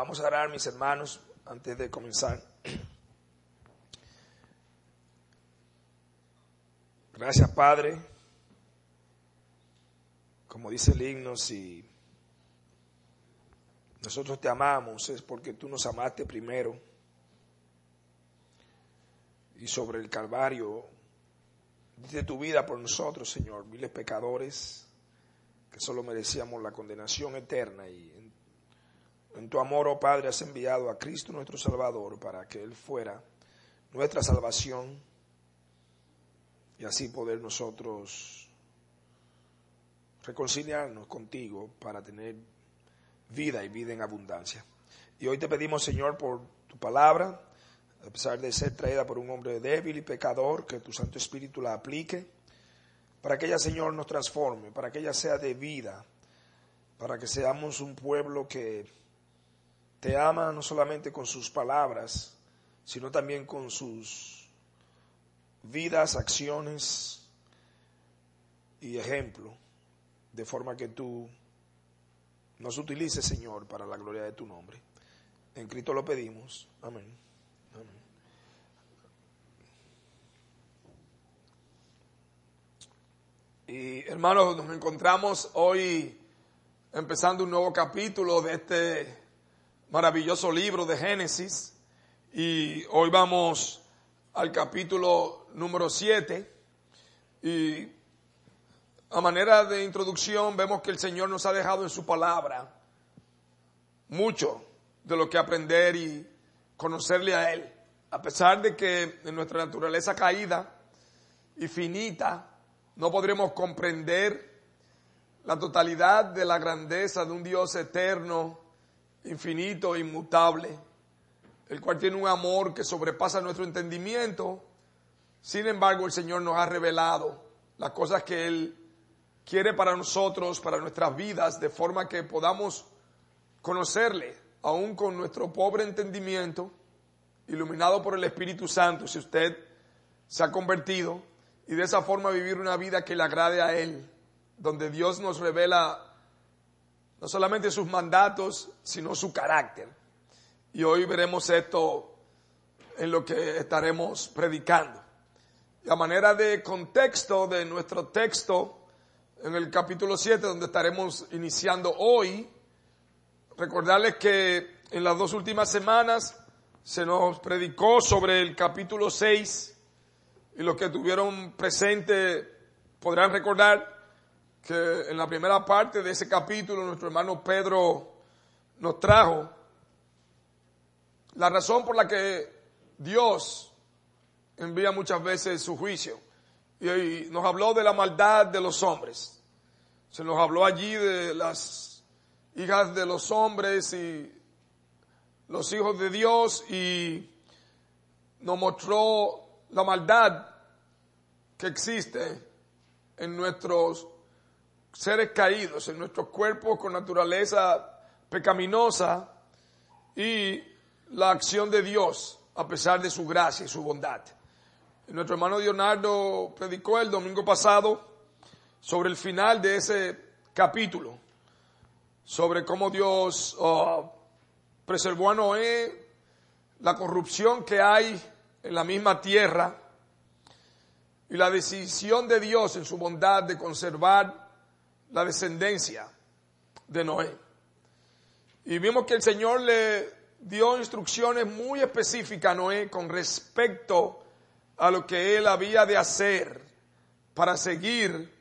Vamos a orar, mis hermanos, antes de comenzar. Gracias, Padre. Como dice el himno, si nosotros te amamos es porque tú nos amaste primero. Y sobre el Calvario, diste tu vida por nosotros, Señor, miles pecadores que solo merecíamos la condenación eterna y en tu amor, oh Padre, has enviado a Cristo nuestro Salvador para que Él fuera nuestra salvación y así poder nosotros reconciliarnos contigo para tener vida y vida en abundancia. Y hoy te pedimos, Señor, por tu palabra, a pesar de ser traída por un hombre débil y pecador, que tu Santo Espíritu la aplique, para que ella, Señor, nos transforme, para que ella sea de vida, para que seamos un pueblo que te ama no solamente con sus palabras, sino también con sus vidas, acciones y ejemplo, de forma que tú nos utilices, Señor, para la gloria de tu nombre. En Cristo lo pedimos. Amén. Amén. Y hermanos, nos encontramos hoy empezando un nuevo capítulo de este maravilloso libro de Génesis y hoy vamos al capítulo número 7 y a manera de introducción vemos que el Señor nos ha dejado en su palabra mucho de lo que aprender y conocerle a Él. A pesar de que en nuestra naturaleza caída y finita no podremos comprender la totalidad de la grandeza de un Dios eterno infinito, inmutable, el cual tiene un amor que sobrepasa nuestro entendimiento. Sin embargo, el Señor nos ha revelado las cosas que Él quiere para nosotros, para nuestras vidas, de forma que podamos conocerle, aún con nuestro pobre entendimiento, iluminado por el Espíritu Santo, si usted se ha convertido, y de esa forma vivir una vida que le agrade a Él, donde Dios nos revela no solamente sus mandatos, sino su carácter. Y hoy veremos esto en lo que estaremos predicando. Y a manera de contexto de nuestro texto, en el capítulo 7, donde estaremos iniciando hoy, recordarles que en las dos últimas semanas se nos predicó sobre el capítulo 6 y los que tuvieron presente podrán recordar que en la primera parte de ese capítulo nuestro hermano Pedro nos trajo la razón por la que Dios envía muchas veces su juicio. Y nos habló de la maldad de los hombres. Se nos habló allí de las hijas de los hombres y los hijos de Dios y nos mostró la maldad que existe en nuestros seres caídos, en nuestros cuerpos con naturaleza pecaminosa y la acción de Dios a pesar de su gracia y su bondad. Nuestro hermano Leonardo predicó el domingo pasado sobre el final de ese capítulo, sobre cómo Dios oh, preservó a Noé, la corrupción que hay en la misma tierra y la decisión de Dios en su bondad de conservar la descendencia de Noé. Y vimos que el Señor le dio instrucciones muy específicas a Noé con respecto a lo que él había de hacer para seguir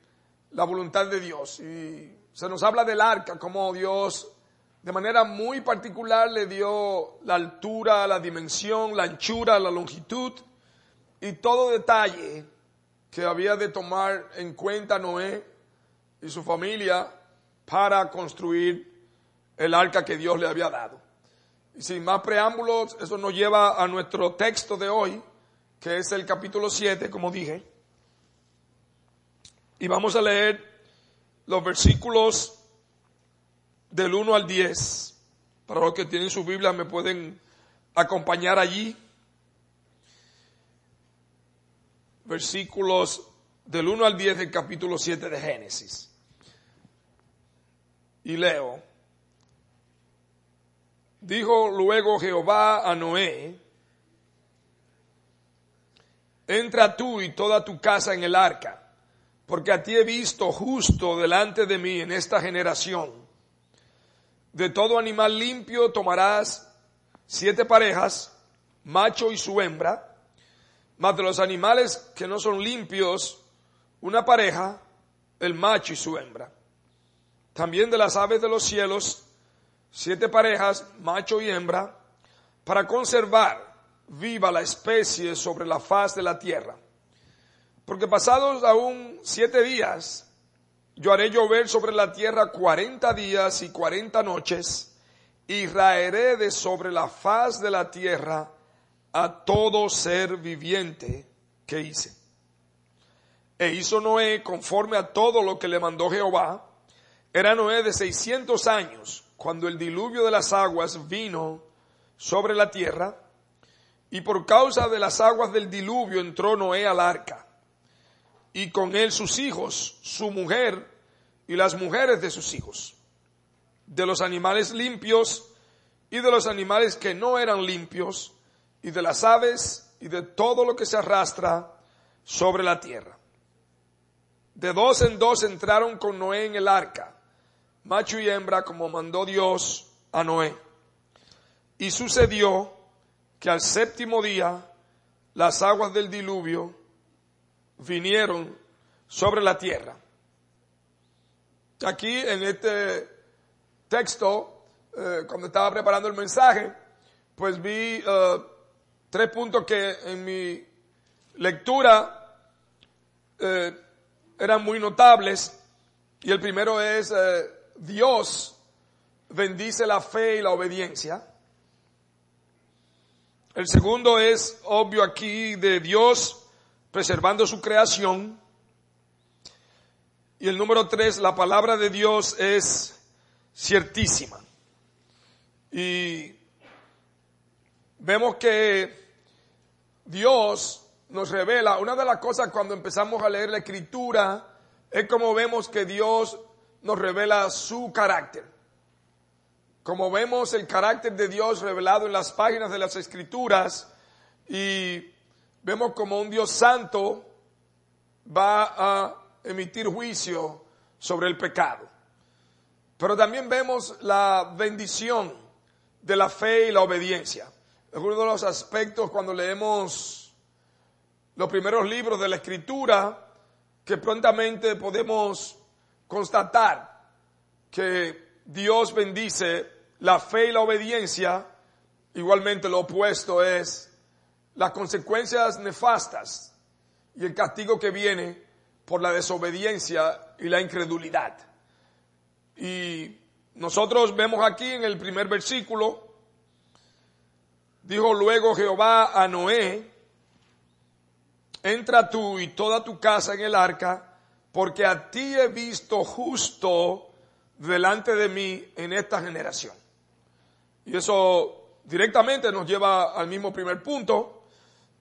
la voluntad de Dios. Y se nos habla del arca, como Dios de manera muy particular le dio la altura, la dimensión, la anchura, la longitud y todo detalle que había de tomar en cuenta Noé y su familia para construir el arca que Dios le había dado. Y sin más preámbulos, eso nos lleva a nuestro texto de hoy, que es el capítulo 7, como dije. Y vamos a leer los versículos del 1 al 10. Para los que tienen su Biblia me pueden acompañar allí. Versículos del 1 al 10 del capítulo 7 de Génesis y leo, Dijo luego Jehová a Noé, entra tú y toda tu casa en el arca, porque a ti he visto justo delante de mí en esta generación. De todo animal limpio tomarás siete parejas, macho y su hembra, mas de los animales que no son limpios, una pareja, el macho y su hembra. También de las aves de los cielos, siete parejas, macho y hembra, para conservar viva la especie sobre la faz de la tierra. Porque pasados aún siete días, yo haré llover sobre la tierra cuarenta días y cuarenta noches, y raeré de sobre la faz de la tierra a todo ser viviente que hice. E hizo Noé conforme a todo lo que le mandó Jehová. Era Noé de seiscientos años cuando el diluvio de las aguas vino sobre la tierra, y por causa de las aguas del diluvio entró Noé al arca, y con él sus hijos, su mujer y las mujeres de sus hijos, de los animales limpios y de los animales que no eran limpios, y de las aves y de todo lo que se arrastra sobre la tierra. De dos en dos entraron con Noé en el arca, macho y hembra, como mandó Dios a Noé. Y sucedió que al séptimo día las aguas del diluvio vinieron sobre la tierra. Aquí en este texto, eh, cuando estaba preparando el mensaje, pues vi eh, tres puntos que en mi lectura eh, eran muy notables. Y el primero es Dios bendice la fe y la obediencia. El segundo es obvio aquí de Dios preservando su creación. Y el número tres, la palabra de Dios es ciertísima. Y vemos que Dios nos revela, una de las cosas cuando empezamos a leer la escritura es como vemos que Dios nos revela su carácter. Como vemos el carácter de Dios revelado en las páginas de las escrituras y vemos como un Dios santo va a emitir juicio sobre el pecado. Pero también vemos la bendición de la fe y la obediencia. Es uno de los aspectos cuando leemos los primeros libros de la escritura que prontamente podemos constatar que Dios bendice la fe y la obediencia, igualmente lo opuesto es las consecuencias nefastas y el castigo que viene por la desobediencia y la incredulidad. Y nosotros vemos aquí en el primer versículo, dijo luego Jehová a Noé, entra tú y toda tu casa en el arca, porque a ti he visto justo delante de mí en esta generación. Y eso directamente nos lleva al mismo primer punto,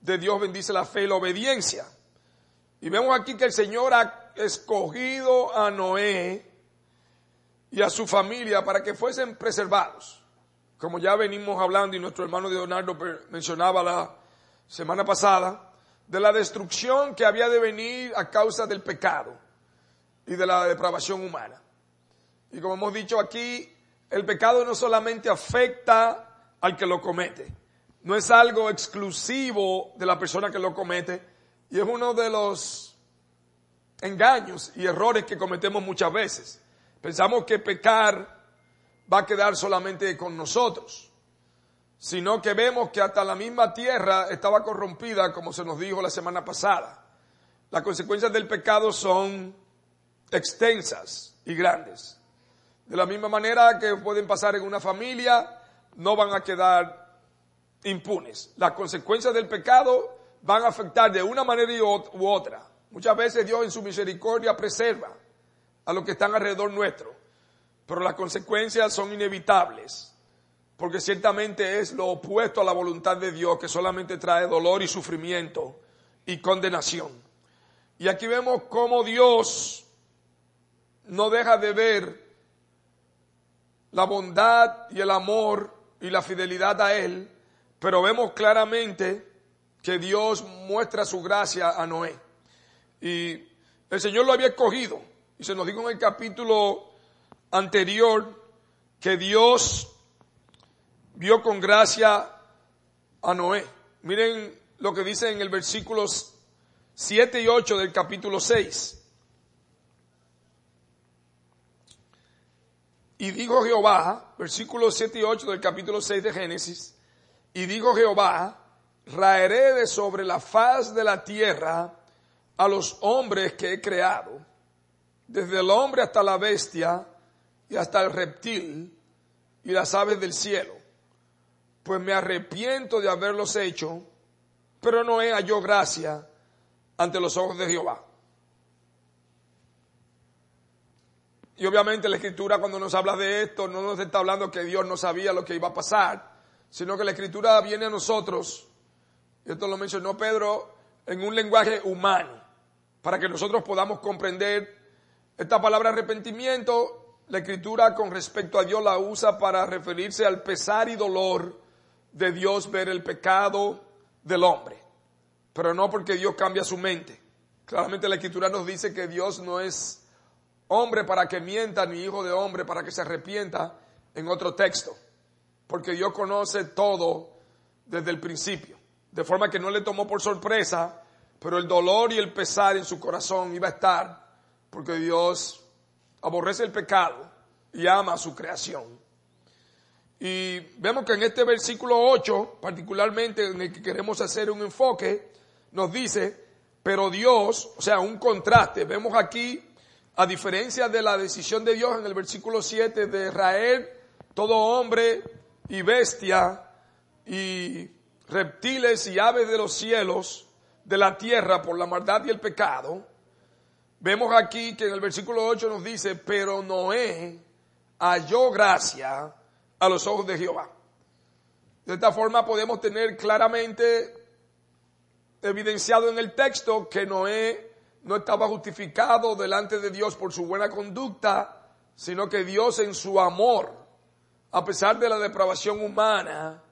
de Dios bendice la fe y la obediencia. Y vemos aquí que el Señor ha escogido a Noé y a su familia para que fuesen preservados. Como ya venimos hablando y nuestro hermano Leonardo mencionaba la semana pasada, de la destrucción que había de venir a causa del pecado y de la depravación humana. Y como hemos dicho aquí, el pecado no solamente afecta al que lo comete, no es algo exclusivo de la persona que lo comete y es uno de los engaños y errores que cometemos muchas veces. Pensamos que pecar va a quedar solamente con nosotros sino que vemos que hasta la misma tierra estaba corrompida, como se nos dijo la semana pasada. Las consecuencias del pecado son extensas y grandes. De la misma manera que pueden pasar en una familia, no van a quedar impunes. Las consecuencias del pecado van a afectar de una manera u otra. Muchas veces Dios en su misericordia preserva a los que están alrededor nuestro, pero las consecuencias son inevitables porque ciertamente es lo opuesto a la voluntad de Dios, que solamente trae dolor y sufrimiento y condenación. Y aquí vemos cómo Dios no deja de ver la bondad y el amor y la fidelidad a Él, pero vemos claramente que Dios muestra su gracia a Noé. Y el Señor lo había escogido. Y se nos dijo en el capítulo anterior que Dios vio con gracia a Noé. Miren lo que dice en el versículos 7 y 8 del capítulo 6. Y dijo Jehová, versículos 7 y 8 del capítulo 6 de Génesis, y dijo Jehová, raeré de sobre la faz de la tierra a los hombres que he creado, desde el hombre hasta la bestia y hasta el reptil y las aves del cielo, pues me arrepiento de haberlos hecho, pero no he hallado gracia ante los ojos de Jehová. Y obviamente la escritura cuando nos habla de esto no nos está hablando que Dios no sabía lo que iba a pasar, sino que la escritura viene a nosotros, y esto lo mencionó Pedro, en un lenguaje humano, para que nosotros podamos comprender esta palabra arrepentimiento. La escritura con respecto a Dios la usa para referirse al pesar y dolor de Dios ver el pecado del hombre, pero no porque Dios cambia su mente. Claramente la escritura nos dice que Dios no es hombre para que mienta, ni hijo de hombre para que se arrepienta en otro texto. Porque Dios conoce todo desde el principio. De forma que no le tomó por sorpresa, pero el dolor y el pesar en su corazón iba a estar, porque Dios aborrece el pecado y ama a su creación. Y vemos que en este versículo 8, particularmente en el que queremos hacer un enfoque, nos dice, pero Dios, o sea, un contraste, vemos aquí a diferencia de la decisión de Dios en el versículo 7 de Israel, todo hombre y bestia y reptiles y aves de los cielos, de la tierra por la maldad y el pecado, vemos aquí que en el versículo 8 nos dice, pero Noé halló gracia a los ojos de Jehová. De esta forma podemos tener claramente evidenciado en el texto que Noé no estaba justificado delante de Dios por su buena conducta, sino que Dios en su amor, a pesar de la depravación humana,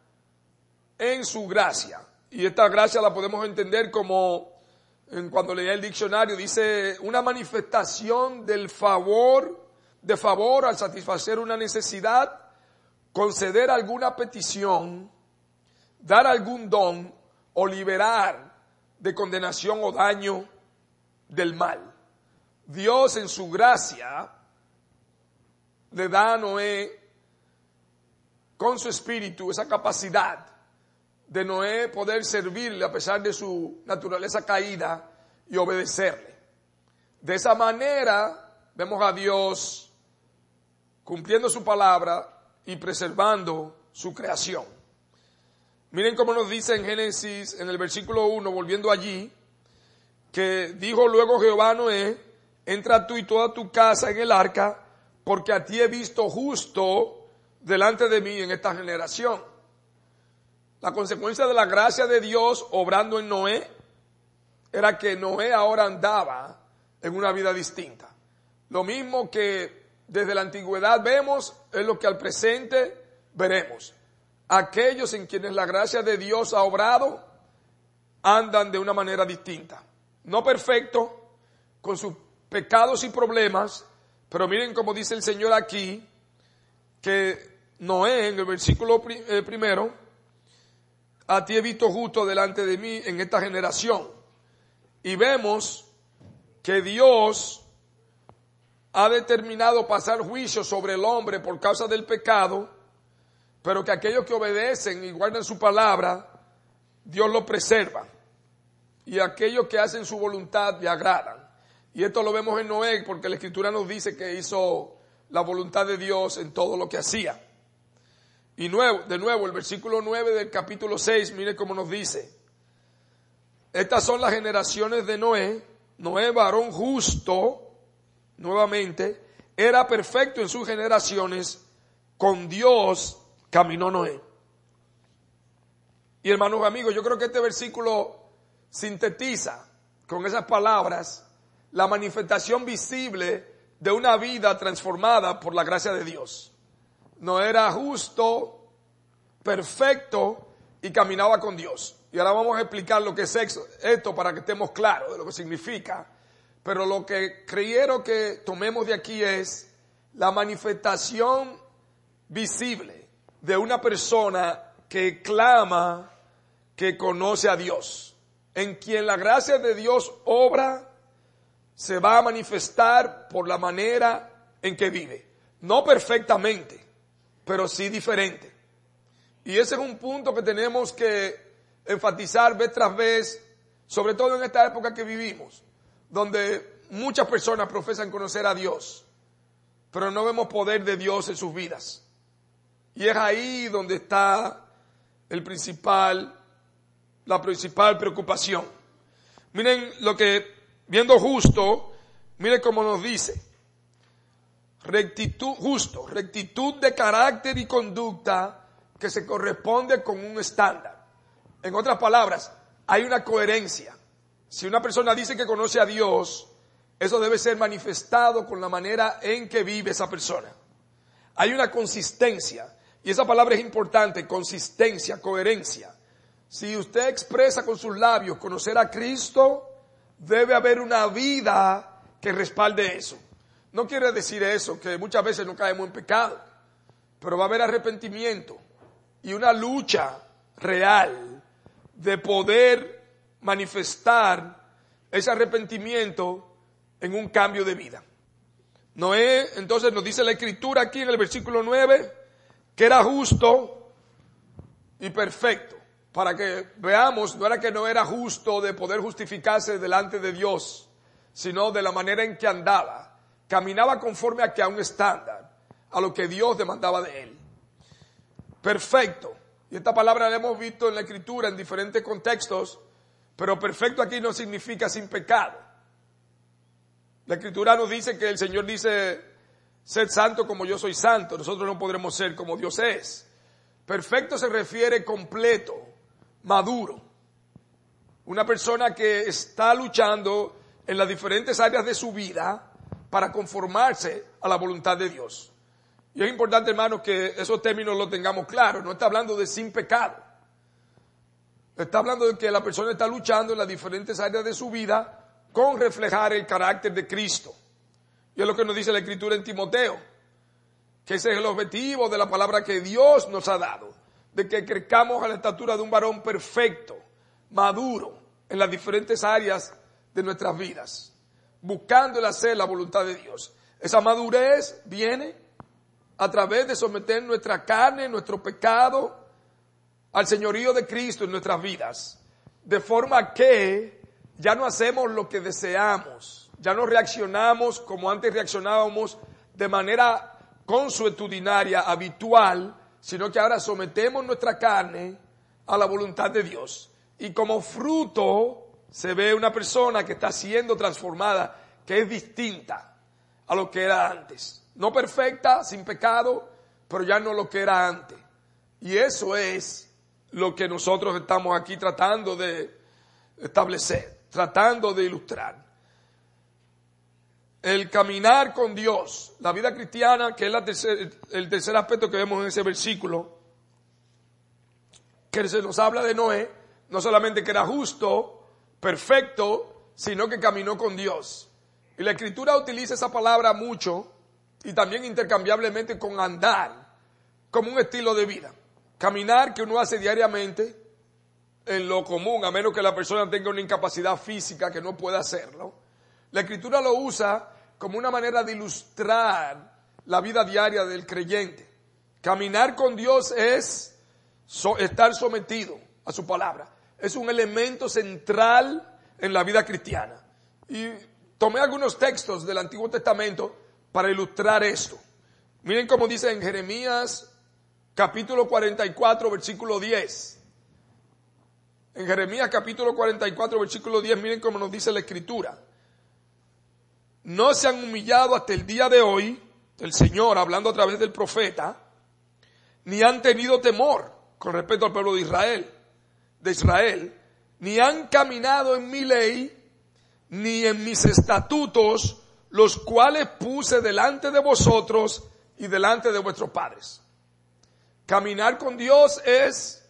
en su gracia. Y esta gracia la podemos entender como, cuando leía el diccionario, dice una manifestación del favor, de favor al satisfacer una necesidad, conceder alguna petición, dar algún don o liberar de condenación o daño del mal. Dios en su gracia le da a Noé con su espíritu esa capacidad de Noé poder servirle a pesar de su naturaleza caída y obedecerle. De esa manera vemos a Dios cumpliendo su palabra y preservando su creación. Miren cómo nos dice en Génesis, en el versículo 1, volviendo allí, que dijo luego Jehová Noé, entra tú y toda tu casa en el arca, porque a ti he visto justo delante de mí en esta generación. La consecuencia de la gracia de Dios obrando en Noé era que Noé ahora andaba en una vida distinta. Lo mismo que desde la antigüedad vemos es lo que al presente veremos. Aquellos en quienes la gracia de Dios ha obrado andan de una manera distinta no perfecto, con sus pecados y problemas, pero miren como dice el Señor aquí, que Noé en el versículo eh, primero, a ti he visto justo delante de mí en esta generación. Y vemos que Dios ha determinado pasar juicio sobre el hombre por causa del pecado, pero que aquellos que obedecen y guardan su palabra, Dios lo preserva y aquellos que hacen su voluntad le agradan. Y esto lo vemos en Noé porque la escritura nos dice que hizo la voluntad de Dios en todo lo que hacía. Y de nuevo, el versículo 9 del capítulo 6, mire cómo nos dice. Estas son las generaciones de Noé. Noé, varón justo, nuevamente, era perfecto en sus generaciones. Con Dios caminó Noé. Y hermanos amigos, yo creo que este versículo sintetiza con esas palabras la manifestación visible de una vida transformada por la gracia de Dios. No era justo, perfecto y caminaba con Dios. Y ahora vamos a explicar lo que es esto para que estemos claros de lo que significa. Pero lo que creyeron que tomemos de aquí es la manifestación visible de una persona que clama que conoce a Dios, en quien la gracia de Dios obra, se va a manifestar por la manera en que vive. No perfectamente, pero sí diferente. Y ese es un punto que tenemos que enfatizar vez tras vez, sobre todo en esta época que vivimos, donde muchas personas profesan conocer a Dios, pero no vemos poder de Dios en sus vidas. Y es ahí donde está el principal, la principal preocupación. Miren lo que, viendo justo, miren cómo nos dice. Rectitud, justo, rectitud de carácter y conducta que se corresponde con un estándar. En otras palabras, hay una coherencia. Si una persona dice que conoce a Dios, eso debe ser manifestado con la manera en que vive esa persona. Hay una consistencia, y esa palabra es importante, consistencia, coherencia. Si usted expresa con sus labios conocer a Cristo, debe haber una vida que respalde eso. No quiere decir eso, que muchas veces no caemos en pecado, pero va a haber arrepentimiento, y una lucha real de poder manifestar ese arrepentimiento en un cambio de vida. Noé, entonces nos dice la escritura aquí en el versículo 9, que era justo y perfecto. Para que veamos, no era que no era justo de poder justificarse delante de Dios, sino de la manera en que andaba. Caminaba conforme a que a un estándar, a lo que Dios demandaba de él perfecto. Y esta palabra la hemos visto en la escritura en diferentes contextos, pero perfecto aquí no significa sin pecado. La escritura nos dice que el Señor dice, sed santo como yo soy santo, nosotros no podremos ser como Dios es. Perfecto se refiere completo, maduro. Una persona que está luchando en las diferentes áreas de su vida para conformarse a la voluntad de Dios. Y es importante, hermanos, que esos términos los tengamos claros. No está hablando de sin pecado. Está hablando de que la persona está luchando en las diferentes áreas de su vida con reflejar el carácter de Cristo. Y es lo que nos dice la Escritura en Timoteo, que ese es el objetivo de la palabra que Dios nos ha dado, de que crezcamos a la estatura de un varón perfecto, maduro, en las diferentes áreas de nuestras vidas, buscando el hacer la voluntad de Dios. Esa madurez viene a través de someter nuestra carne, nuestro pecado, al señorío de Cristo en nuestras vidas. De forma que ya no hacemos lo que deseamos, ya no reaccionamos como antes reaccionábamos de manera consuetudinaria, habitual, sino que ahora sometemos nuestra carne a la voluntad de Dios. Y como fruto se ve una persona que está siendo transformada, que es distinta a lo que era antes no perfecta, sin pecado, pero ya no lo que era antes. Y eso es lo que nosotros estamos aquí tratando de establecer, tratando de ilustrar. El caminar con Dios, la vida cristiana, que es el tercer aspecto que vemos en ese versículo, que se nos habla de Noé, no solamente que era justo, perfecto, sino que caminó con Dios. Y la escritura utiliza esa palabra mucho y también intercambiablemente con andar como un estilo de vida. Caminar que uno hace diariamente en lo común, a menos que la persona tenga una incapacidad física que no pueda hacerlo. La escritura lo usa como una manera de ilustrar la vida diaria del creyente. Caminar con Dios es estar sometido a su palabra. Es un elemento central en la vida cristiana. Y tomé algunos textos del Antiguo Testamento para ilustrar esto. Miren cómo dice en Jeremías capítulo 44, versículo 10. En Jeremías capítulo 44, versículo 10, miren cómo nos dice la escritura. No se han humillado hasta el día de hoy, el Señor hablando a través del profeta, ni han tenido temor con respecto al pueblo de Israel, de Israel, ni han caminado en mi ley, ni en mis estatutos, los cuales puse delante de vosotros y delante de vuestros padres. Caminar con Dios es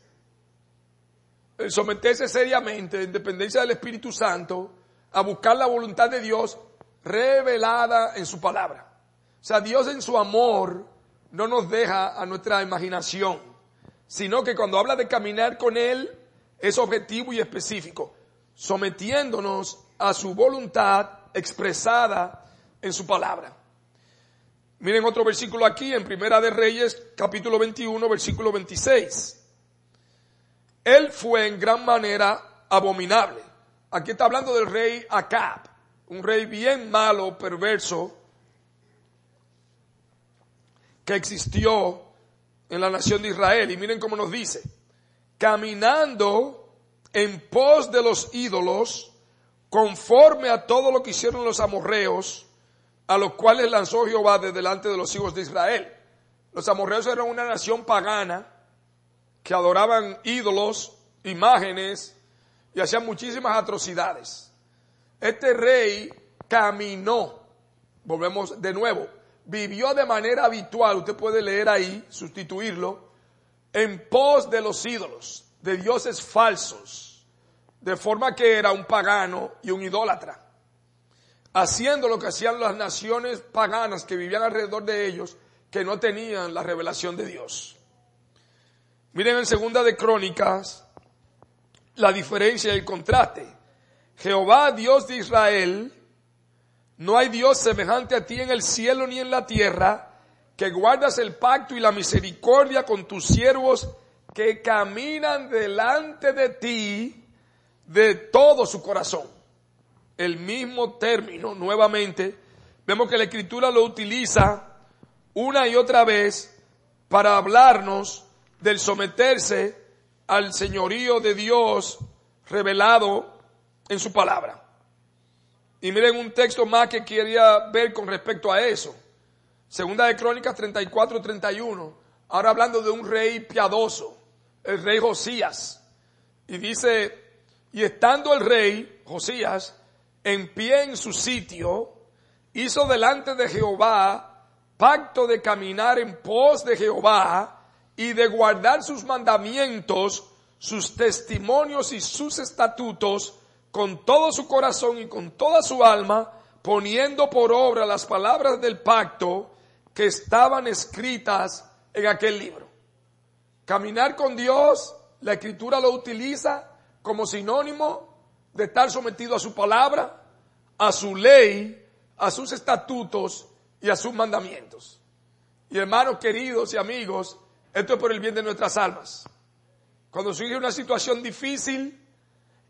el someterse seriamente, en dependencia del Espíritu Santo, a buscar la voluntad de Dios revelada en su palabra. O sea, Dios en su amor no nos deja a nuestra imaginación, sino que cuando habla de caminar con Él es objetivo y específico, sometiéndonos a su voluntad expresada en su palabra. Miren otro versículo aquí en Primera de Reyes, capítulo 21, versículo 26. Él fue en gran manera abominable. Aquí está hablando del rey Acab, un rey bien malo, perverso, que existió en la nación de Israel. Y miren cómo nos dice, caminando en pos de los ídolos, conforme a todo lo que hicieron los amorreos, a los cuales lanzó Jehová de delante de los hijos de Israel. Los amorreos eran una nación pagana que adoraban ídolos, imágenes y hacían muchísimas atrocidades. Este rey caminó, volvemos de nuevo, vivió de manera habitual, usted puede leer ahí, sustituirlo, en pos de los ídolos, de dioses falsos, de forma que era un pagano y un idólatra, haciendo lo que hacían las naciones paganas que vivían alrededor de ellos, que no tenían la revelación de Dios. Miren en segunda de Crónicas la diferencia y el contraste. Jehová, Dios de Israel, no hay Dios semejante a ti en el cielo ni en la tierra, que guardas el pacto y la misericordia con tus siervos que caminan delante de ti de todo su corazón. El mismo término, nuevamente, vemos que la escritura lo utiliza una y otra vez para hablarnos del someterse al señorío de Dios revelado en su palabra. Y miren un texto más que quería ver con respecto a eso. Segunda de Crónicas 34, 31. Ahora hablando de un rey piadoso, el rey Josías. Y dice, y estando el rey Josías en pie en su sitio, hizo delante de Jehová pacto de caminar en pos de Jehová y de guardar sus mandamientos, sus testimonios y sus estatutos con todo su corazón y con toda su alma, poniendo por obra las palabras del pacto que estaban escritas en aquel libro. Caminar con Dios, la escritura lo utiliza como sinónimo de estar sometido a su palabra, a su ley, a sus estatutos y a sus mandamientos. Y hermanos queridos y amigos, esto es por el bien de nuestras almas. Cuando surge una situación difícil,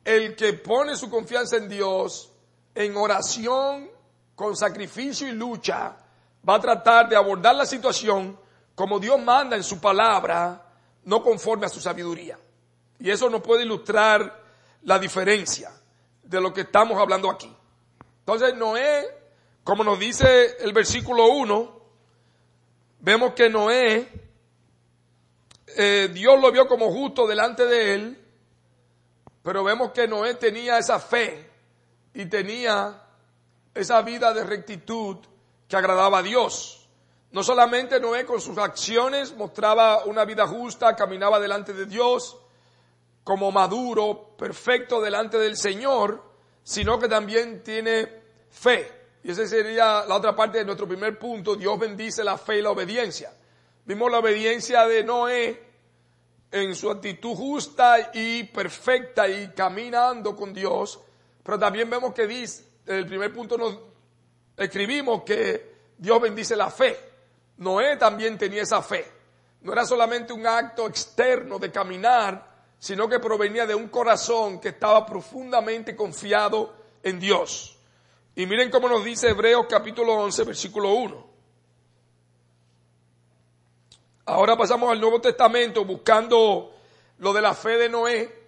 el que pone su confianza en Dios, en oración, con sacrificio y lucha, va a tratar de abordar la situación como Dios manda en su palabra, no conforme a su sabiduría. Y eso nos puede ilustrar la diferencia de lo que estamos hablando aquí. Entonces Noé, como nos dice el versículo 1, vemos que Noé, eh, Dios lo vio como justo delante de él, pero vemos que Noé tenía esa fe y tenía esa vida de rectitud que agradaba a Dios. No solamente Noé con sus acciones mostraba una vida justa, caminaba delante de Dios como maduro, perfecto delante del Señor, sino que también tiene fe. Y esa sería la otra parte de nuestro primer punto. Dios bendice la fe y la obediencia. Vimos la obediencia de Noé en su actitud justa y perfecta y caminando con Dios, pero también vemos que dice, en el primer punto nos escribimos que Dios bendice la fe. Noé también tenía esa fe. No era solamente un acto externo de caminar, sino que provenía de un corazón que estaba profundamente confiado en Dios. Y miren cómo nos dice Hebreos capítulo 11, versículo 1. Ahora pasamos al Nuevo Testamento buscando lo de la fe de Noé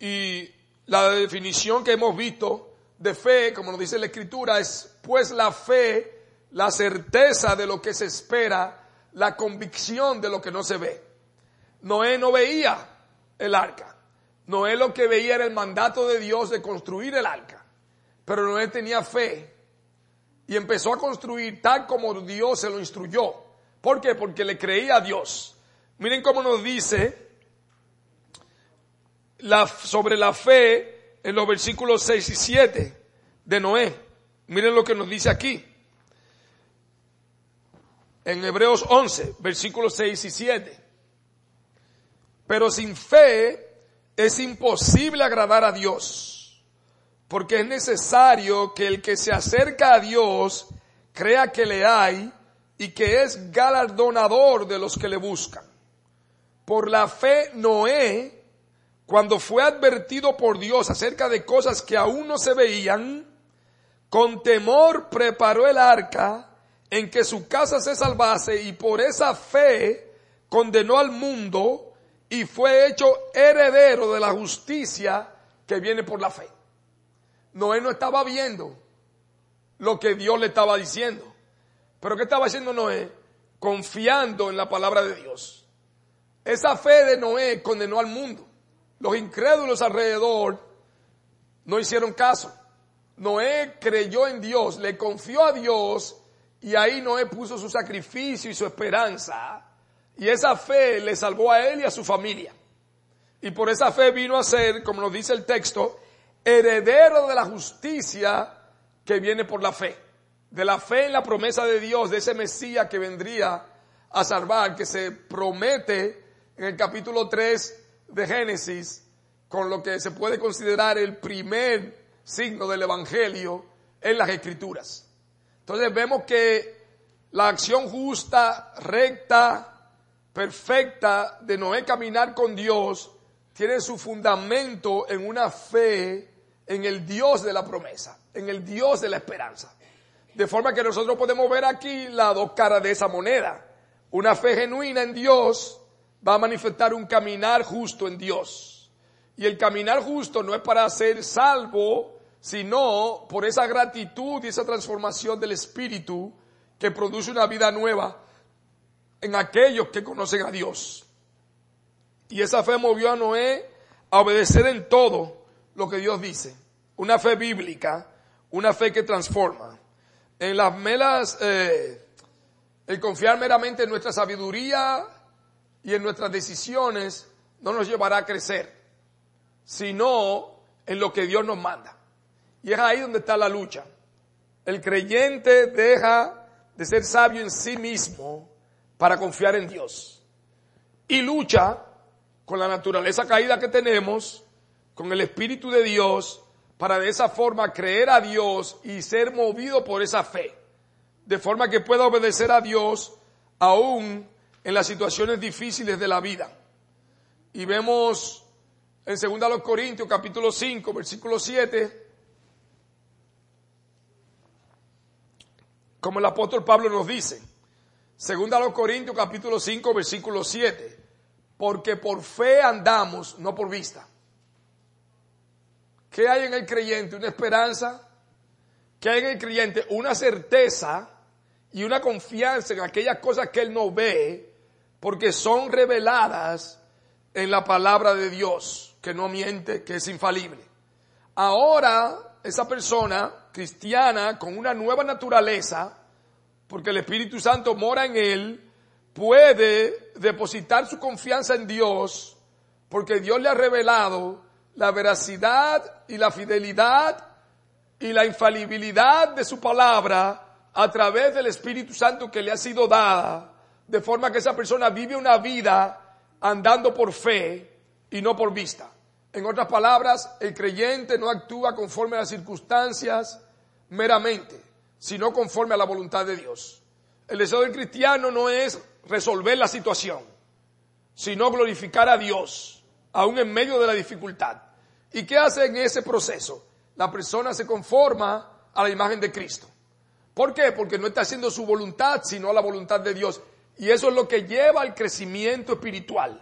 y la definición que hemos visto de fe, como nos dice la Escritura, es pues la fe, la certeza de lo que se espera, la convicción de lo que no se ve. Noé no veía el arca. Noé lo que veía era el mandato de Dios de construir el arca. Pero Noé tenía fe y empezó a construir tal como Dios se lo instruyó. ¿Por qué? Porque le creía a Dios. Miren cómo nos dice sobre la fe en los versículos 6 y 7 de Noé. Miren lo que nos dice aquí. En Hebreos 11, versículos 6 y 7. Pero sin fe es imposible agradar a Dios, porque es necesario que el que se acerca a Dios crea que le hay y que es galardonador de los que le buscan. Por la fe Noé, cuando fue advertido por Dios acerca de cosas que aún no se veían, con temor preparó el arca en que su casa se salvase y por esa fe condenó al mundo y fue hecho heredero de la justicia que viene por la fe. Noé no estaba viendo lo que Dios le estaba diciendo. Pero ¿qué estaba haciendo Noé? Confiando en la palabra de Dios. Esa fe de Noé condenó al mundo. Los incrédulos alrededor no hicieron caso. Noé creyó en Dios, le confió a Dios y ahí Noé puso su sacrificio y su esperanza. Y esa fe le salvó a él y a su familia. Y por esa fe vino a ser, como nos dice el texto, heredero de la justicia que viene por la fe. De la fe en la promesa de Dios, de ese Mesías que vendría a salvar, que se promete en el capítulo 3 de Génesis con lo que se puede considerar el primer signo del Evangelio en las Escrituras. Entonces vemos que la acción justa, recta, perfecta de Noé caminar con Dios tiene su fundamento en una fe en el Dios de la promesa, en el Dios de la esperanza. De forma que nosotros podemos ver aquí las dos caras de esa moneda. Una fe genuina en Dios va a manifestar un caminar justo en Dios. Y el caminar justo no es para ser salvo, sino por esa gratitud y esa transformación del Espíritu que produce una vida nueva en aquellos que conocen a Dios. Y esa fe movió a Noé a obedecer en todo lo que Dios dice. Una fe bíblica, una fe que transforma. En las melas, eh, el confiar meramente en nuestra sabiduría y en nuestras decisiones no nos llevará a crecer, sino en lo que Dios nos manda. Y es ahí donde está la lucha. El creyente deja de ser sabio en sí mismo para confiar en Dios. Y lucha con la naturaleza caída que tenemos, con el Espíritu de Dios, para de esa forma creer a Dios y ser movido por esa fe. De forma que pueda obedecer a Dios aún en las situaciones difíciles de la vida. Y vemos en 2 Corintios capítulo 5, versículo 7, como el apóstol Pablo nos dice. 2 Corintios capítulo 5, versículo 7, porque por fe andamos, no por vista. ¿Qué hay en el creyente? Una esperanza. ¿Qué hay en el creyente? Una certeza y una confianza en aquellas cosas que él no ve porque son reveladas en la palabra de Dios, que no miente, que es infalible. Ahora, esa persona cristiana con una nueva naturaleza, porque el Espíritu Santo mora en él, puede depositar su confianza en Dios, porque Dios le ha revelado la veracidad y la fidelidad y la infalibilidad de su palabra a través del Espíritu Santo que le ha sido dada de forma que esa persona vive una vida andando por fe y no por vista. En otras palabras, el creyente no actúa conforme a las circunstancias meramente, sino conforme a la voluntad de Dios. El deseo del cristiano no es resolver la situación, sino glorificar a Dios, aún en medio de la dificultad. ¿Y qué hace en ese proceso? La persona se conforma a la imagen de Cristo. ¿Por qué? Porque no está haciendo su voluntad, sino la voluntad de Dios. Y eso es lo que lleva al crecimiento espiritual.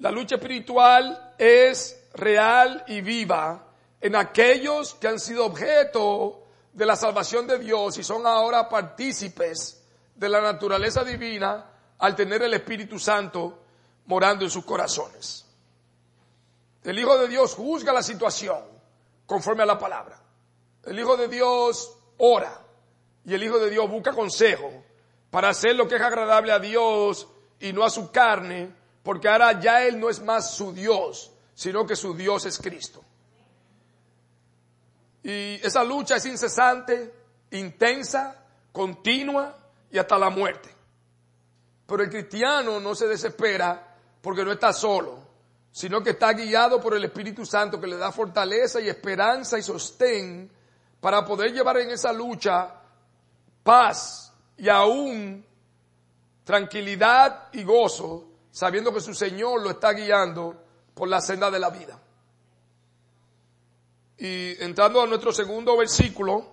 La lucha espiritual es real y viva en aquellos que han sido objeto de la salvación de Dios y son ahora partícipes de la naturaleza divina al tener el Espíritu Santo morando en sus corazones. El Hijo de Dios juzga la situación conforme a la palabra. El Hijo de Dios ora y el Hijo de Dios busca consejo para hacer lo que es agradable a Dios y no a su carne, porque ahora ya Él no es más su Dios, sino que su Dios es Cristo. Y esa lucha es incesante, intensa, continua y hasta la muerte. Pero el cristiano no se desespera porque no está solo, sino que está guiado por el Espíritu Santo que le da fortaleza y esperanza y sostén para poder llevar en esa lucha paz y aún tranquilidad y gozo, sabiendo que su Señor lo está guiando por la senda de la vida. Y entrando a nuestro segundo versículo,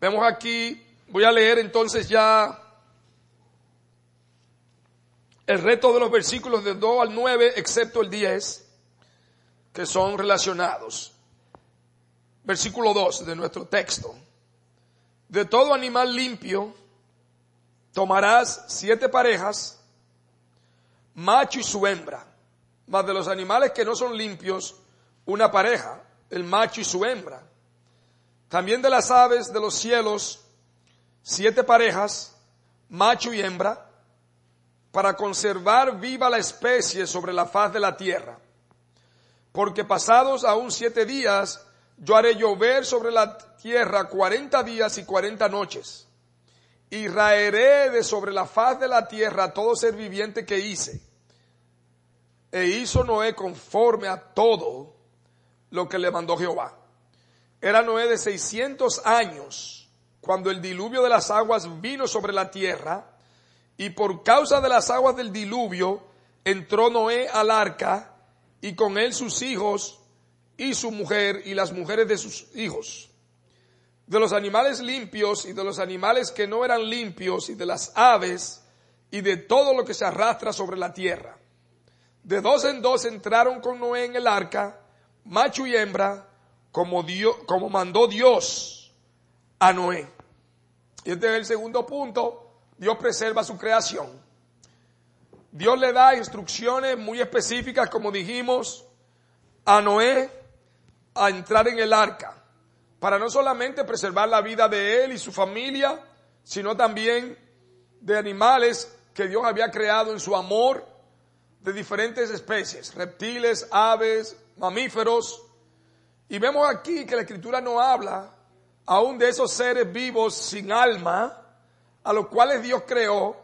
vemos aquí, voy a leer entonces ya el resto de los versículos de 2 al 9, excepto el 10, que son relacionados. Versículo 2 de nuestro texto. De todo animal limpio, tomarás siete parejas, macho y su hembra, mas de los animales que no son limpios, una pareja, el macho y su hembra. También de las aves de los cielos, siete parejas, macho y hembra, para conservar viva la especie sobre la faz de la tierra. Porque pasados aún siete días, yo haré llover sobre la tierra cuarenta días y cuarenta noches y raeré de sobre la faz de la tierra todo ser viviente que hice. E hizo Noé conforme a todo lo que le mandó Jehová. Era Noé de 600 años cuando el diluvio de las aguas vino sobre la tierra y por causa de las aguas del diluvio entró Noé al arca y con él sus hijos y su mujer y las mujeres de sus hijos de los animales limpios y de los animales que no eran limpios y de las aves y de todo lo que se arrastra sobre la tierra. De dos en dos entraron con Noé en el arca, macho y hembra, como, Dios, como mandó Dios a Noé. Y este es el segundo punto, Dios preserva su creación. Dios le da instrucciones muy específicas, como dijimos, a Noé a entrar en el arca para no solamente preservar la vida de él y su familia, sino también de animales que Dios había creado en su amor, de diferentes especies, reptiles, aves, mamíferos. Y vemos aquí que la escritura no habla aún de esos seres vivos sin alma, a los cuales Dios creó,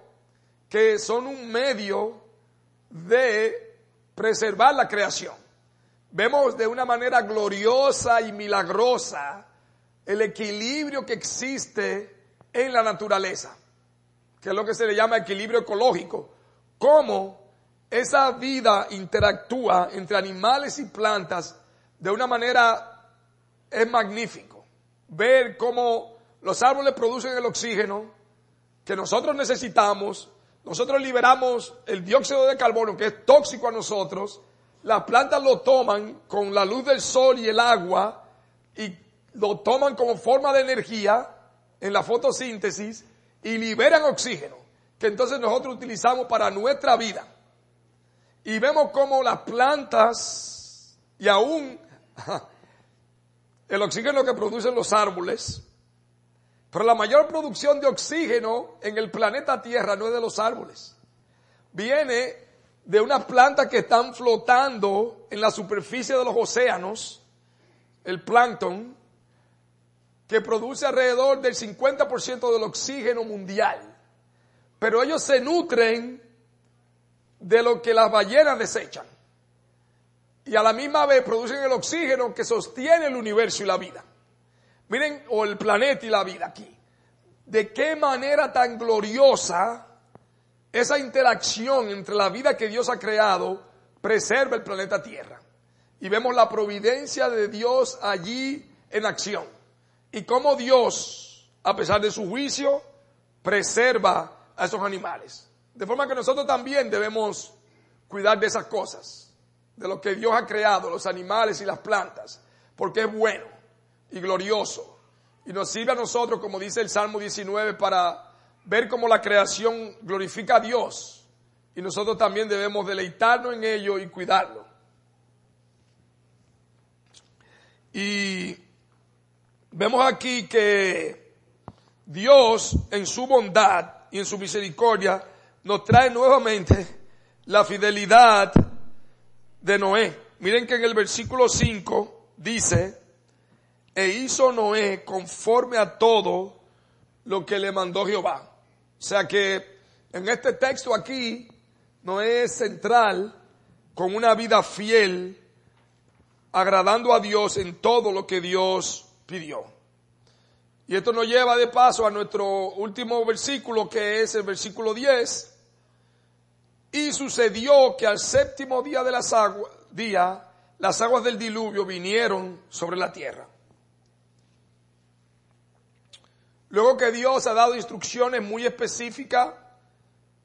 que son un medio de preservar la creación. Vemos de una manera gloriosa y milagrosa el equilibrio que existe en la naturaleza, que es lo que se le llama equilibrio ecológico, cómo esa vida interactúa entre animales y plantas de una manera es magnífico. Ver cómo los árboles producen el oxígeno que nosotros necesitamos, nosotros liberamos el dióxido de carbono que es tóxico a nosotros, las plantas lo toman con la luz del sol y el agua y lo toman como forma de energía en la fotosíntesis y liberan oxígeno, que entonces nosotros utilizamos para nuestra vida. Y vemos cómo las plantas y aún el oxígeno que producen los árboles, pero la mayor producción de oxígeno en el planeta Tierra no es de los árboles. Viene de unas plantas que están flotando en la superficie de los océanos, el plancton, que produce alrededor del 50% del oxígeno mundial. Pero ellos se nutren de lo que las ballenas desechan. Y a la misma vez producen el oxígeno que sostiene el universo y la vida. Miren, o el planeta y la vida aquí. De qué manera tan gloriosa esa interacción entre la vida que Dios ha creado preserva el planeta Tierra. Y vemos la providencia de Dios allí en acción y cómo Dios, a pesar de su juicio, preserva a esos animales. De forma que nosotros también debemos cuidar de esas cosas, de lo que Dios ha creado, los animales y las plantas, porque es bueno y glorioso. Y nos sirve a nosotros, como dice el Salmo 19, para ver cómo la creación glorifica a Dios. Y nosotros también debemos deleitarnos en ello y cuidarlo. Y vemos aquí que Dios en su bondad y en su misericordia nos trae nuevamente la fidelidad de Noé. Miren que en el versículo 5 dice, e hizo Noé conforme a todo lo que le mandó Jehová. O sea que en este texto aquí, Noé es central con una vida fiel, agradando a Dios en todo lo que Dios pidió. Y esto nos lleva de paso a nuestro último versículo, que es el versículo 10. Y sucedió que al séptimo día de las aguas, día, las aguas del diluvio vinieron sobre la tierra. Luego que Dios ha dado instrucciones muy específicas,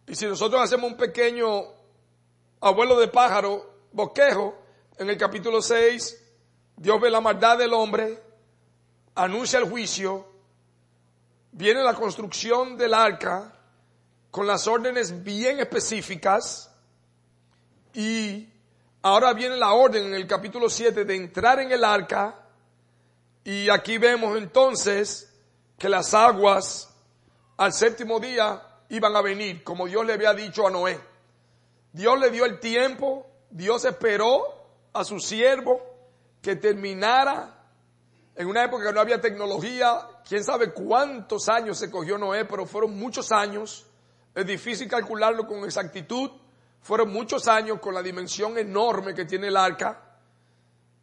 y si nosotros hacemos un pequeño abuelo de pájaro, bosquejo, en el capítulo 6, Dios ve la maldad del hombre, anuncia el juicio, viene la construcción del arca con las órdenes bien específicas y ahora viene la orden en el capítulo 7 de entrar en el arca y aquí vemos entonces que las aguas al séptimo día iban a venir, como Dios le había dicho a Noé. Dios le dio el tiempo, Dios esperó a su siervo que terminara en una época que no había tecnología, quién sabe cuántos años se cogió Noé, pero fueron muchos años. Es difícil calcularlo con exactitud. Fueron muchos años con la dimensión enorme que tiene el arca,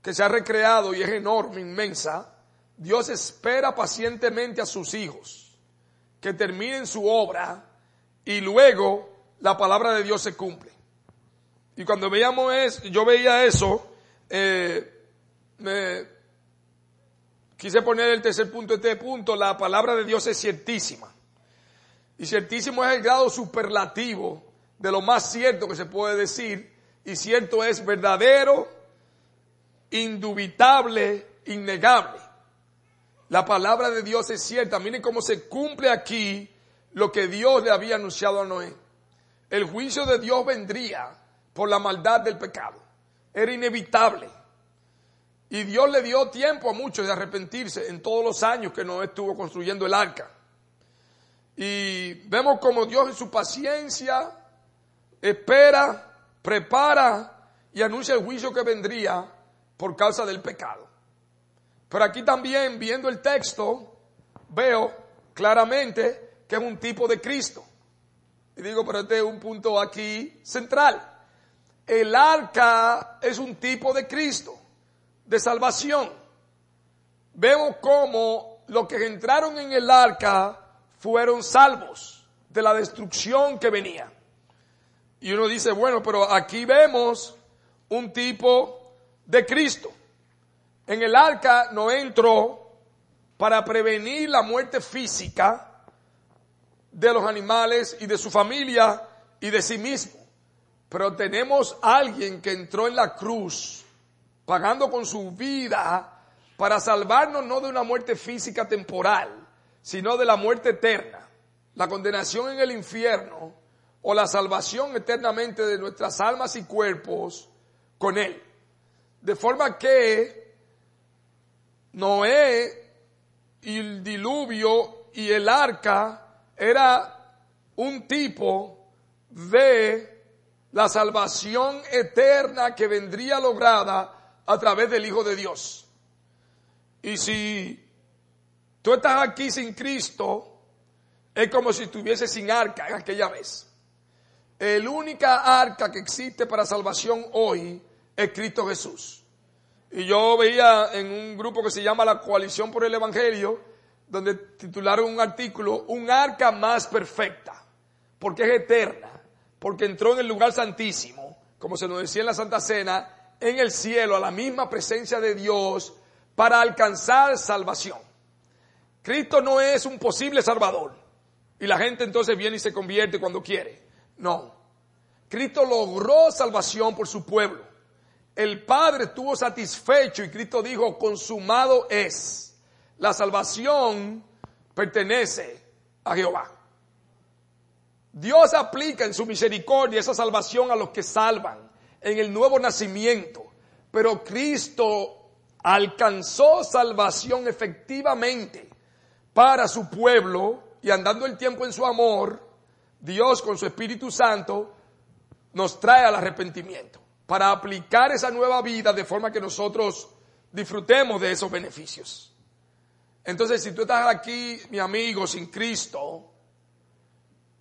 que se ha recreado y es enorme, inmensa. Dios espera pacientemente a sus hijos que terminen su obra y luego la palabra de Dios se cumple. Y cuando veíamos eso, yo veía eso, eh, me, Quise poner el tercer punto, este punto, la palabra de Dios es ciertísima. Y ciertísimo es el grado superlativo de lo más cierto que se puede decir. Y cierto es verdadero, indubitable, innegable. La palabra de Dios es cierta. Miren cómo se cumple aquí lo que Dios le había anunciado a Noé. El juicio de Dios vendría por la maldad del pecado. Era inevitable. Y Dios le dio tiempo a muchos de arrepentirse en todos los años que no estuvo construyendo el arca. Y vemos como Dios en su paciencia espera, prepara y anuncia el juicio que vendría por causa del pecado. Pero aquí también, viendo el texto, veo claramente que es un tipo de Cristo. Y digo, pero este es un punto aquí central. El arca es un tipo de Cristo de salvación. Vemos cómo los que entraron en el arca fueron salvos de la destrucción que venía. Y uno dice, bueno, pero aquí vemos un tipo de Cristo. En el arca no entró para prevenir la muerte física de los animales y de su familia y de sí mismo. Pero tenemos alguien que entró en la cruz pagando con su vida para salvarnos no de una muerte física temporal, sino de la muerte eterna, la condenación en el infierno o la salvación eternamente de nuestras almas y cuerpos con Él. De forma que Noé y el diluvio y el arca era un tipo de la salvación eterna que vendría lograda a través del Hijo de Dios. Y si tú estás aquí sin Cristo, es como si estuviese sin arca en aquella vez. El única arca que existe para salvación hoy es Cristo Jesús. Y yo veía en un grupo que se llama la Coalición por el Evangelio, donde titularon un artículo, un arca más perfecta, porque es eterna, porque entró en el lugar santísimo, como se nos decía en la Santa Cena, en el cielo a la misma presencia de Dios para alcanzar salvación. Cristo no es un posible salvador y la gente entonces viene y se convierte cuando quiere. No. Cristo logró salvación por su pueblo. El Padre estuvo satisfecho y Cristo dijo, consumado es. La salvación pertenece a Jehová. Dios aplica en su misericordia esa salvación a los que salvan en el nuevo nacimiento. Pero Cristo alcanzó salvación efectivamente para su pueblo y andando el tiempo en su amor, Dios con su Espíritu Santo nos trae al arrepentimiento para aplicar esa nueva vida de forma que nosotros disfrutemos de esos beneficios. Entonces, si tú estás aquí, mi amigo, sin Cristo,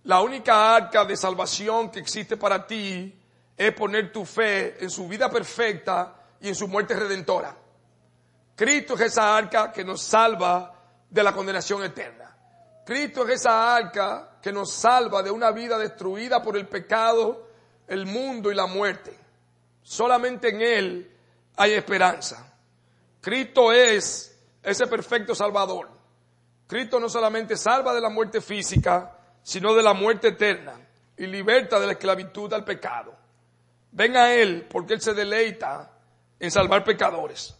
la única arca de salvación que existe para ti es poner tu fe en su vida perfecta y en su muerte redentora. Cristo es esa arca que nos salva de la condenación eterna. Cristo es esa arca que nos salva de una vida destruida por el pecado, el mundo y la muerte. Solamente en Él hay esperanza. Cristo es ese perfecto Salvador. Cristo no solamente salva de la muerte física, sino de la muerte eterna y liberta de la esclavitud al pecado. Ven a Él porque Él se deleita en salvar pecadores.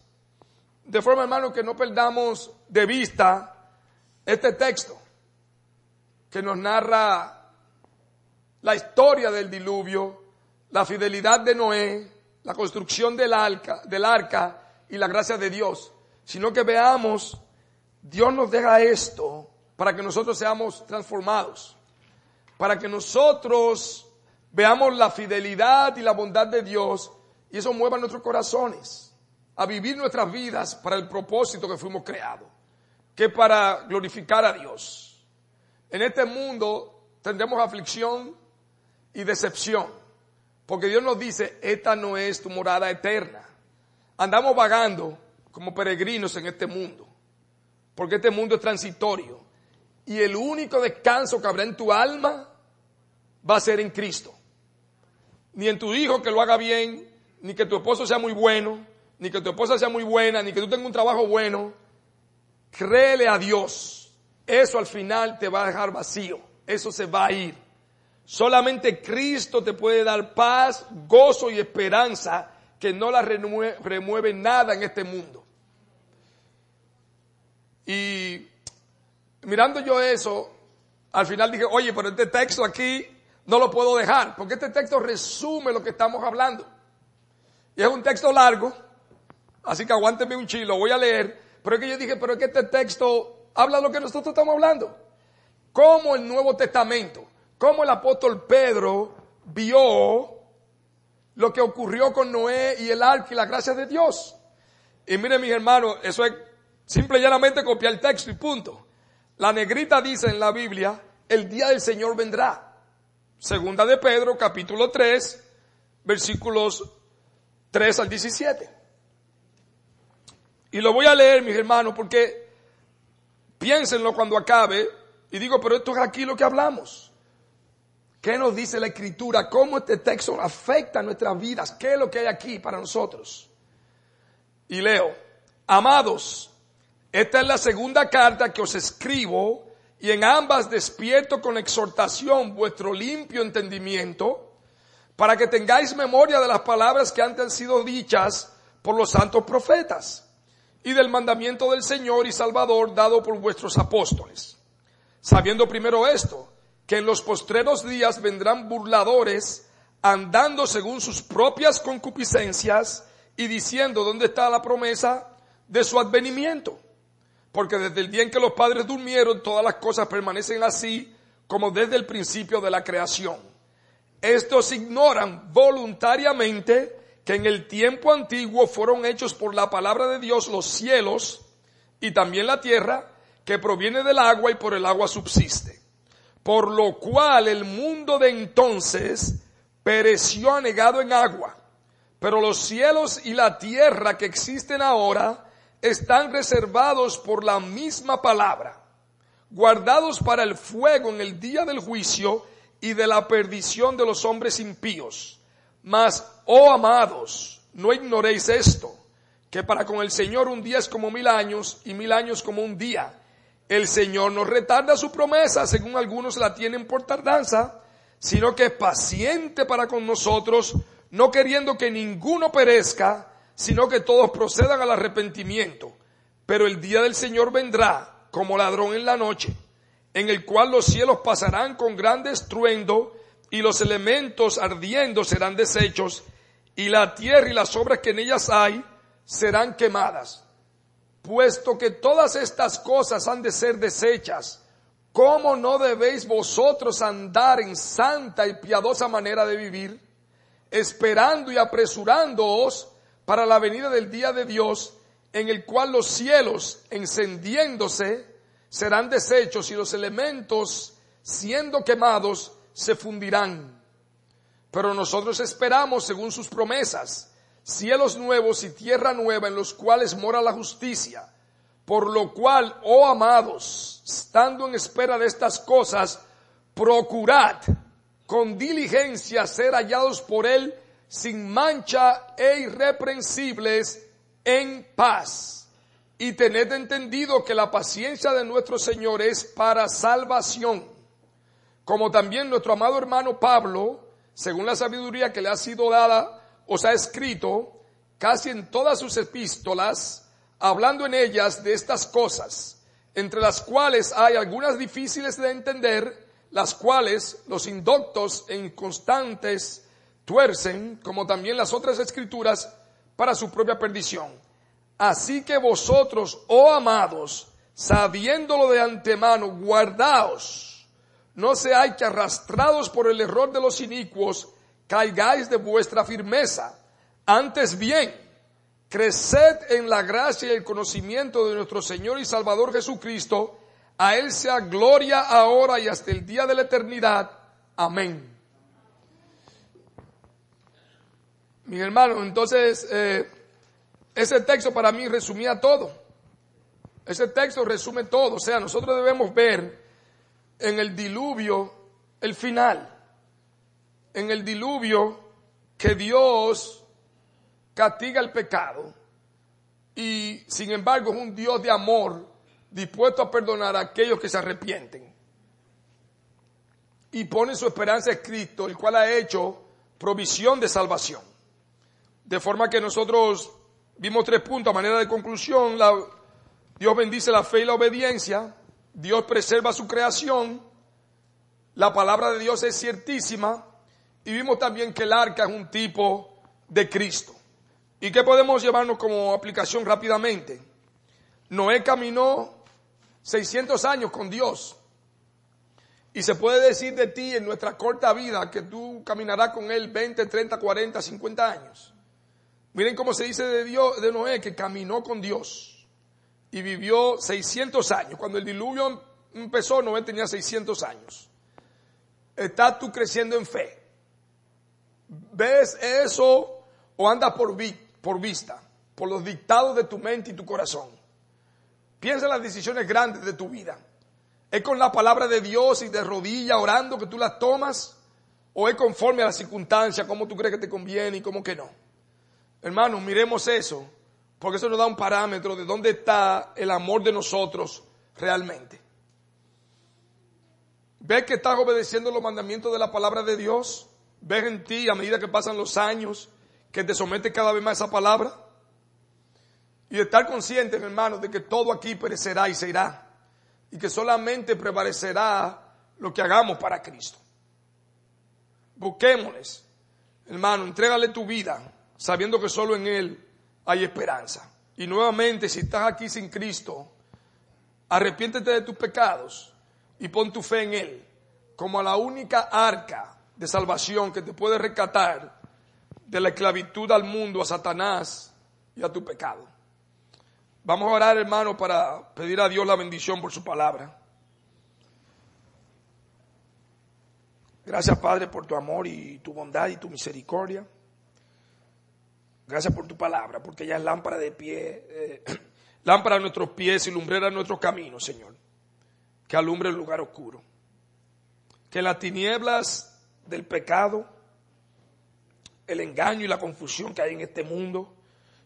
De forma, hermano, que no perdamos de vista este texto que nos narra la historia del diluvio, la fidelidad de Noé, la construcción del arca, del arca y la gracia de Dios, sino que veamos, Dios nos deja esto para que nosotros seamos transformados, para que nosotros veamos la fidelidad y la bondad de Dios y eso mueva nuestros corazones a vivir nuestras vidas para el propósito que fuimos creados, que para glorificar a Dios. En este mundo tendremos aflicción y decepción, porque Dios nos dice, esta no es tu morada eterna. Andamos vagando como peregrinos en este mundo, porque este mundo es transitorio y el único descanso que habrá en tu alma va a ser en Cristo. Ni en tu hijo que lo haga bien, ni que tu esposo sea muy bueno, ni que tu esposa sea muy buena, ni que tú tengas un trabajo bueno. Créele a Dios. Eso al final te va a dejar vacío. Eso se va a ir. Solamente Cristo te puede dar paz, gozo y esperanza que no la remueve, nada en este mundo. Y mirando yo eso, al final dije, oye, pero este texto aquí no lo puedo dejar, porque este texto resume lo que estamos hablando. Y es un texto largo, así que aguánteme un chilo, voy a leer. Pero es que yo dije, pero es que este texto habla de lo que nosotros estamos hablando. Cómo el Nuevo Testamento, cómo el apóstol Pedro vio lo que ocurrió con Noé y el arca y la gracia de Dios. Y miren mis hermanos, eso es simple y llanamente copiar el texto y punto. La negrita dice en la Biblia, el día del Señor vendrá. Segunda de Pedro, capítulo 3, versículos 3 al 17. Y lo voy a leer, mis hermanos, porque piénsenlo cuando acabe. Y digo, pero esto es aquí lo que hablamos. ¿Qué nos dice la escritura? ¿Cómo este texto afecta a nuestras vidas? ¿Qué es lo que hay aquí para nosotros? Y leo, amados, esta es la segunda carta que os escribo y en ambas despierto con exhortación vuestro limpio entendimiento para que tengáis memoria de las palabras que antes han sido dichas por los santos profetas y del mandamiento del Señor y Salvador dado por vuestros apóstoles. Sabiendo primero esto, que en los postreros días vendrán burladores andando según sus propias concupiscencias y diciendo dónde está la promesa de su advenimiento. Porque desde el día en que los padres durmieron, todas las cosas permanecen así como desde el principio de la creación. Estos ignoran voluntariamente que en el tiempo antiguo fueron hechos por la palabra de Dios los cielos y también la tierra, que proviene del agua y por el agua subsiste. Por lo cual el mundo de entonces pereció anegado en agua. Pero los cielos y la tierra que existen ahora están reservados por la misma palabra, guardados para el fuego en el día del juicio y de la perdición de los hombres impíos. Mas, oh amados, no ignoréis esto, que para con el Señor un día es como mil años y mil años como un día. El Señor no retarda su promesa, según algunos la tienen por tardanza, sino que es paciente para con nosotros, no queriendo que ninguno perezca, sino que todos procedan al arrepentimiento. Pero el día del Señor vendrá como ladrón en la noche en el cual los cielos pasarán con gran estruendo y los elementos ardiendo serán deshechos y la tierra y las obras que en ellas hay serán quemadas. Puesto que todas estas cosas han de ser deshechas, ¿cómo no debéis vosotros andar en santa y piadosa manera de vivir, esperando y apresurándoos para la venida del día de Dios, en el cual los cielos, encendiéndose, serán deshechos y los elementos, siendo quemados, se fundirán. Pero nosotros esperamos, según sus promesas, cielos nuevos y tierra nueva en los cuales mora la justicia. Por lo cual, oh amados, estando en espera de estas cosas, procurad con diligencia ser hallados por Él sin mancha e irreprensibles en paz. Y tened entendido que la paciencia de nuestro Señor es para salvación. Como también nuestro amado hermano Pablo, según la sabiduría que le ha sido dada, os ha escrito casi en todas sus epístolas, hablando en ellas de estas cosas, entre las cuales hay algunas difíciles de entender, las cuales los indoctos e inconstantes tuercen, como también las otras escrituras, para su propia perdición. Así que vosotros, oh amados, sabiéndolo de antemano, guardaos, no seáis que arrastrados por el error de los inicuos, caigáis de vuestra firmeza. Antes bien, creced en la gracia y el conocimiento de nuestro Señor y Salvador Jesucristo. A Él sea gloria ahora y hasta el día de la eternidad. Amén. Mi hermano, entonces, eh, ese texto para mí resumía todo. Ese texto resume todo. O sea, nosotros debemos ver en el diluvio el final en el diluvio que Dios castiga el pecado y sin embargo es un Dios de amor dispuesto a perdonar a aquellos que se arrepienten y pone su esperanza en Cristo, el cual ha hecho provisión de salvación. De forma que nosotros vimos tres puntos a manera de conclusión. Dios bendice la fe y la obediencia. Dios preserva su creación. La palabra de Dios es ciertísima. Y vimos también que el arca es un tipo de Cristo. ¿Y qué podemos llevarnos como aplicación rápidamente? Noé caminó 600 años con Dios. Y se puede decir de ti en nuestra corta vida que tú caminarás con Él 20, 30, 40, 50 años. Miren cómo se dice de, Dios, de Noé que caminó con Dios y vivió 600 años. Cuando el diluvio empezó, Noé tenía 600 años. Estás tú creciendo en fe. ¿Ves eso o andas por, por vista, por los dictados de tu mente y tu corazón? Piensa en las decisiones grandes de tu vida. ¿Es con la palabra de Dios y de rodilla orando que tú las tomas? ¿O es conforme a las circunstancias, cómo tú crees que te conviene y cómo que no? Hermanos, miremos eso, porque eso nos da un parámetro de dónde está el amor de nosotros realmente. ¿Ves que estás obedeciendo los mandamientos de la palabra de Dios? ¿Ves en ti a medida que pasan los años que te somete cada vez más a esa palabra? Y estar conscientes, hermanos, de que todo aquí perecerá y se irá. Y que solamente prevalecerá lo que hagamos para Cristo. Busquémosles, hermano, entrégale tu vida, sabiendo que solo en Él hay esperanza. Y nuevamente, si estás aquí sin Cristo, arrepiéntete de tus pecados y pon tu fe en Él como a la única arca de salvación que te puede rescatar de la esclavitud al mundo, a Satanás y a tu pecado. Vamos a orar, hermano, para pedir a Dios la bendición por su palabra. Gracias, Padre, por tu amor y tu bondad y tu misericordia. Gracias por tu palabra, porque ella es lámpara de pie, eh, lámpara a nuestros pies y lumbrera a nuestros caminos, Señor. Que alumbre el lugar oscuro. Que las tinieblas del pecado, el engaño y la confusión que hay en este mundo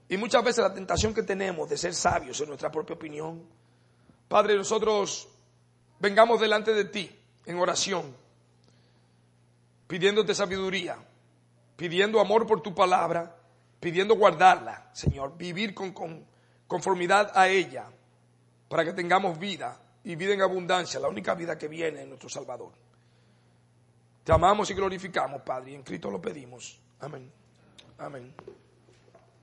y muchas veces la tentación que tenemos de ser sabios en nuestra propia opinión. Padre, nosotros vengamos delante de ti en oración, pidiéndote sabiduría, pidiendo amor por tu palabra, pidiendo guardarla, Señor, vivir con, con conformidad a ella, para que tengamos vida y vida en abundancia, la única vida que viene en nuestro Salvador. Te amamos y glorificamos, Padre, y en Cristo lo pedimos. Amén. Amén.